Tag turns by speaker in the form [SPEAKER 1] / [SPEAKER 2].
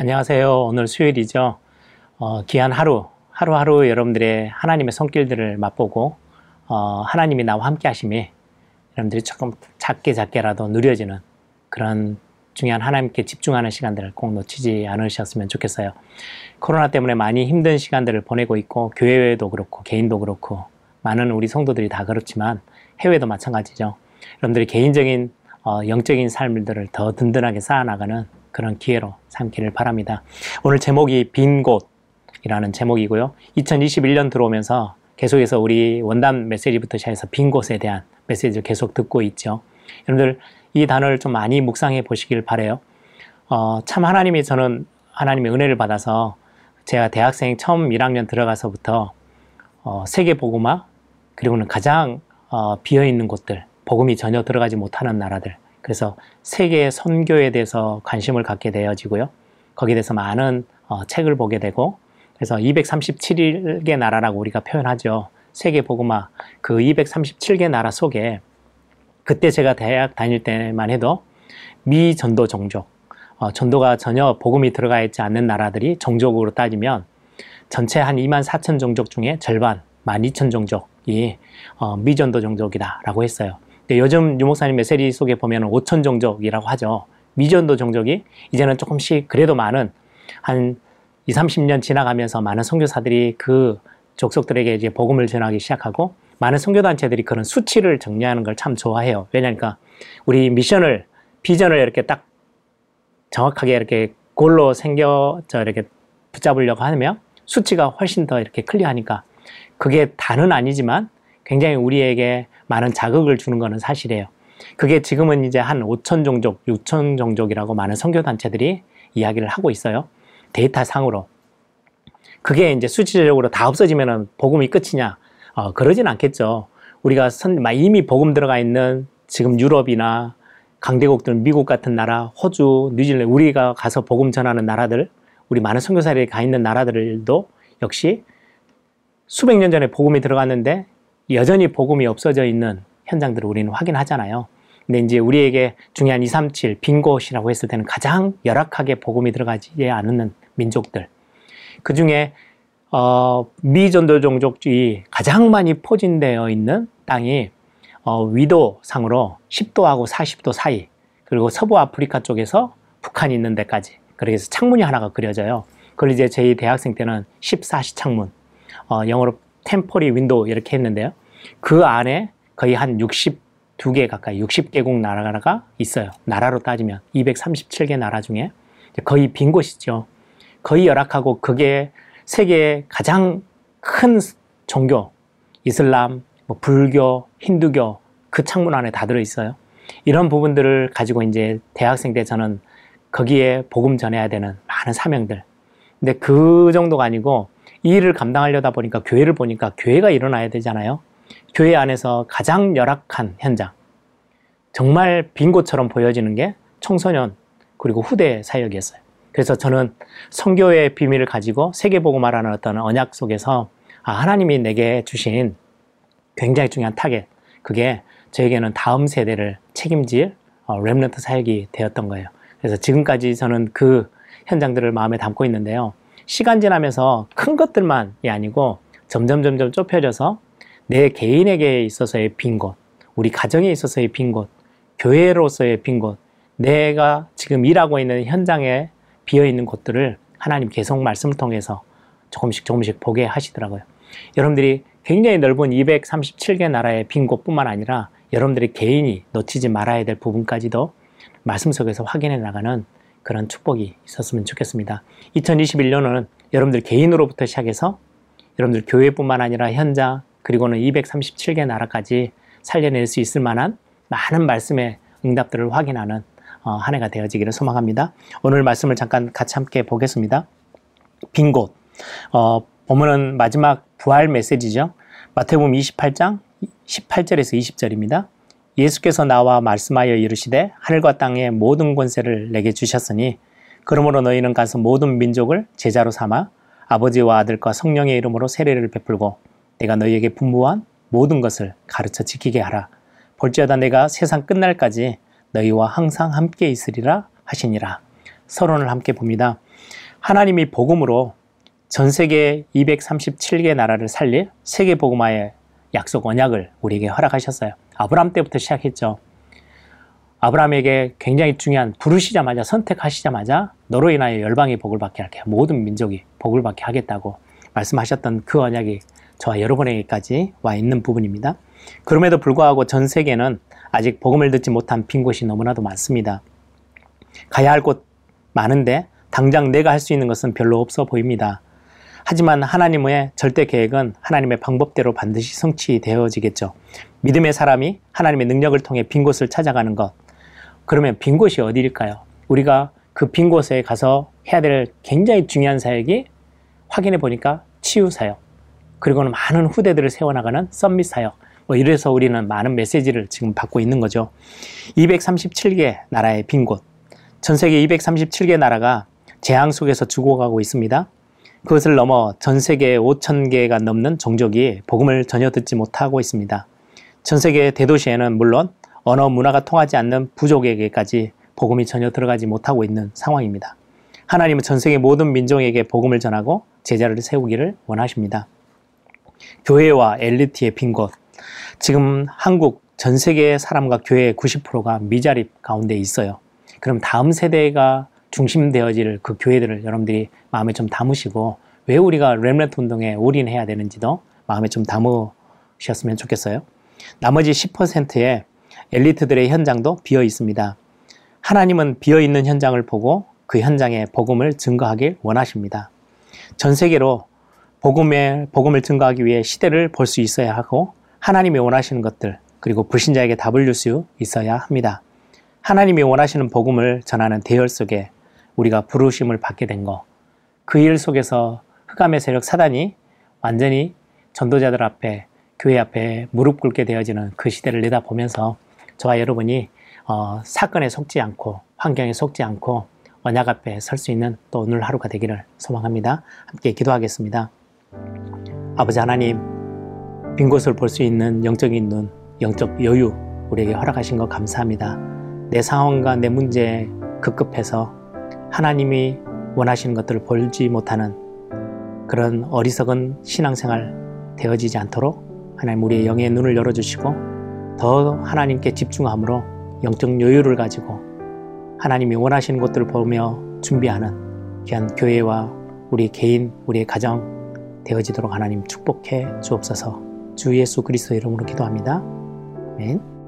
[SPEAKER 1] 안녕하세요. 오늘 수요일이죠. 어, 귀한 하루, 하루하루 여러분들의 하나님의 손길들을 맛보고 어, 하나님이 나와 함께 하심이 여러분들이 조금 작게 작게라도 누려지는 그런 중요한 하나님께 집중하는 시간들을 꼭 놓치지 않으셨으면 좋겠어요. 코로나 때문에 많이 힘든 시간들을 보내고 있고 교회도 그렇고 개인도 그렇고 많은 우리 성도들이 다 그렇지만 해외도 마찬가지죠. 여러분들이 개인적인 어, 영적인 삶들을 더 든든하게 쌓아나가는 그런 기회로 삼기를 바랍니다. 오늘 제목이 빈 곳이라는 제목이고요. 2021년 들어오면서 계속해서 우리 원단 메시지부터 시작해서 빈 곳에 대한 메시지를 계속 듣고 있죠. 여러분들 이 단어를 좀 많이 묵상해 보시길 바래요. 어, 참 하나님이 저는 하나님의 은혜를 받아서 제가 대학생 처음 1학년 들어가서부터 어, 세계 복음화 그리고는 가장 어, 비어 있는 곳들 복음이 전혀 들어가지 못하는 나라들 그래서 세계 선교에 대해서 관심을 갖게 되어지고요. 거기에 대해서 많은 어, 책을 보게 되고 그래서 237개 나라라고 우리가 표현하죠. 세계 복음화 그 237개 나라 속에 그때 제가 대학 다닐 때만 해도 미 전도 종족 어, 전도가 전혀 복음이 들어가 있지 않는 나라들이 종족으로 따지면 전체 한 2만 4천 종족 중에 절반 1만 2천 종족이 어, 미전도 종족이다라고 했어요. 요즘 유목사님 메시지 속에 보면 5천 종족이라고 하죠. 미전도 종족이 이제는 조금씩 그래도 많은 한 2, 30년 지나가면서 많은 선교사들이 그 족속들에게 이제 복음을 전하기 시작하고 많은 선교단체들이 그런 수치를 정리하는 걸 참 좋아해요. 왜냐니까 우리 미션을 비전을 이렇게 딱 정확하게 이렇게 골로 생겨져 이렇게 붙잡으려고 하면 수치가 훨씬 더 이렇게 클리어하니까 그게 다는 아니지만 굉장히 우리에게 많은 자극을 주는 것은 사실이에요. 그게 지금은 이제 한 5천 종족, 6천 종족이라고 많은 선교 단체들이 이야기를 하고 있어요. 데이터 상으로. 그게 이제 수치적으로 다 없어지면 복음이 끝이냐? 어, 그러진 않겠죠. 우리가 선, 이미 복음 들어가 있는 지금 유럽이나 강대국들, 미국 같은 나라, 호주, 뉴질랜드, 우리가 가서 복음 전하는 나라들, 우리 많은 선교사들이 가 있는 나라들도 역시 수백 년 전에 복음이 들어갔는데 여전히 복음이 없어져 있는 현장들을 우리는 확인하잖아요. 근데 이제 우리에게 중요한 237, 빈 곳이라고 했을 때는 가장 열악하게 복음이 들어가지 않는 민족들. 그 중에, 어, 미전도 종족주의 가장 많이 포진되어 있는 땅이, 어, 위도상으로 10도하고 40도 사이, 그리고 서부 아프리카 쪽에서 북한이 있는 데까지. 그래서 창문이 하나가 그려져요. 그걸 이제 저희 대학생 때는 14시 창문, 어, 영어로 ten forty window 이렇게 했는데요. 그 안에 거의 한 62개 가까이 60개국 나라가 있어요. 나라로 따지면 237개 나라 중에 거의 빈 곳이죠. 거의 열악하고 그게 세계의 가장 큰 종교, 이슬람, 뭐 불교, 힌두교 그 창문 안에 다 들어 있어요. 이런 부분들을 가지고 이제 대학생 때 저는 거기에 복음 전해야 되는 많은 사명들. 근데 그 정도가 아니고 이 일을 감당하려다 보니까 교회를 보니까 교회가 일어나야 되잖아요. 교회 안에서 가장 열악한 현장, 정말 빈 곳처럼 보여지는 게 청소년 그리고 후대 사역이었어요. 그래서 저는 선교의 비밀을 가지고 세계복음화라는 어떤 언약 속에서 아, 하나님이 내게 주신 굉장히 중요한 타겟, 그게 저에게는 다음 세대를 책임질 어, Remnant 사역이 되었던 거예요. 그래서 지금까지 저는 그 현장들을 마음에 담고 있는데요. 시간 지나면서 큰 것들만이 아니고 점점 점점 좁혀져서 내 개인에게 있어서의 빈 곳, 우리 가정에 있어서의 빈 곳, 교회로서의 빈 곳, 내가 지금 일하고 있는 현장에 비어 있는 곳들을 하나님 계속 말씀을 통해서 조금씩 조금씩 보게 하시더라고요. 여러분들이 굉장히 넓은 237개 나라의 빈 곳뿐만 아니라 여러분들이 개인이 놓치지 말아야 될 부분까지도 말씀 속에서 확인해 나가는 그런 축복이 있었으면 좋겠습니다. 2021년은 여러분들 개인으로부터 시작해서 여러분들 교회뿐만 아니라 현장, 그리고는 237개 나라까지 살려낼 수 있을 만한 많은 말씀의 응답들을 확인하는 어, 한 해가 되어지기를 소망합니다. 오늘 말씀을 잠깐 같이 함께 보겠습니다. 빈 곳. 어, 보면은 마지막 부활 메시지죠. 마태복음 28장 18절에서 20절입니다. 예수께서 나와 말씀하여 이르시되 하늘과 땅의 모든 권세를 내게 주셨으니 그러므로 너희는 가서 모든 민족을 제자로 삼아 아버지와 아들과 성령의 이름으로 세례를 베풀고 내가 너희에게 분부한 모든 것을 가르쳐 지키게 하라. 볼지어다 내가 세상 끝날까지 너희와 항상 함께 있으리라 하시니라. 서론을 함께 봅니다. 하나님이 복음으로 전 세계 237개 나라를 살릴 세계 복음화의 약속 언약을 우리에게 허락하셨어요. 아브람 때부터 시작했죠. 아브라함에게 굉장히 중요한 부르시자마자 선택하시자마자 너로 인하여 열방의 복을 받게 할게 모든 민족이 복을 받게 하겠다고 말씀하셨던 그 언약이 저와 여러분에게까지 와 있는 부분입니다. 그럼에도 불구하고 전 세계는 아직 복음을 듣지 못한 빈 곳이 너무나도 많습니다. 가야 할 곳 많은데 당장 내가 할 수 있는 것은 별로 없어 보입니다. 하지만 하나님의 절대 계획은 하나님의 방법대로 반드시 성취되어지겠죠. 믿음의 사람이 하나님의 능력을 통해 빈 곳을 찾아가는 것. 그러면 빈 곳이 어디일까요? 우리가 그 빈 곳에 가서 해야 될 굉장히 중요한 사역이 확인해 보니까 치유 사역. 그리고는 많은 후대들을 세워나가는 썸밋 사역. 뭐 이래서 우리는 많은 메시지를 지금 받고 있는 거죠. 237개 나라의 빈 곳. 전 세계 237개 나라가 재앙 속에서 죽어가고 있습니다. 그것을 넘어 전 세계 5천 개가 넘는 종족이 복음을 전혀 듣지 못하고 있습니다. 전 세계 대도시에는 물론 언어 문화가 통하지 않는 부족에게까지 복음이 전혀 들어가지 못하고 있는 상황입니다. 하나님은 전 세계 모든 민족에게 복음을 전하고 제자를 세우기를 원하십니다. 교회와 엘리트의 빈 곳. 지금 한국 전 세계 사람과 교회의 90%가 미자립 가운데 있어요. 그럼 다음 세대가 중심되어질 그 교회들을 여러분들이 마음에 좀 담으시고 왜 우리가 렘레트 운동에 올인해야 되는지도 마음에 좀 담으셨으면 좋겠어요. 나머지 10%의 엘리트들의 현장도 비어 있습니다. 하나님은 비어 있는 현장을 보고 그 현장에 복음을 증거하길 원하십니다. 전 세계로 복음의 복음을 증거하기 위해 시대를 볼 수 있어야 하고 하나님이 원하시는 것들 그리고 불신자에게 답을 줄 수 있어야 합니다. 하나님이 원하시는 복음을 전하는 대열 속에 우리가 부르심을 받게 된 거. 그 일 속에서 흑암의 세력 사단이 완전히 전도자들 앞에 교회 앞에 무릎 꿇게 되어지는 그 시대를 내다보면서 저와 여러분이 어, 사건에 속지 않고 환경에 속지 않고 언약 앞에 설 수 있는 또 오늘 하루가 되기를 소망합니다. 함께 기도하겠습니다. 아버지 하나님, 빈 곳을 볼 수 있는 영적인 눈, 영적 여유 우리에게 허락하신 것 감사합니다. 내 상황과 내 문제에 급급해서 하나님이 원하시는 것들을 볼지 못하는 그런 어리석은 신앙생활 되어지지 않도록 하나님 우리의 영의 눈을 열어주시고 더 하나님께 집중함으로 영적 여유를 가지고 하나님이 원하시는 것들을 보며 준비하는 귀한 교회와 우리 개인, 우리의 가정 되어지도록 하나님 축복해 주옵소서 주 예수 그리스도 이름으로 기도합니다. 아멘.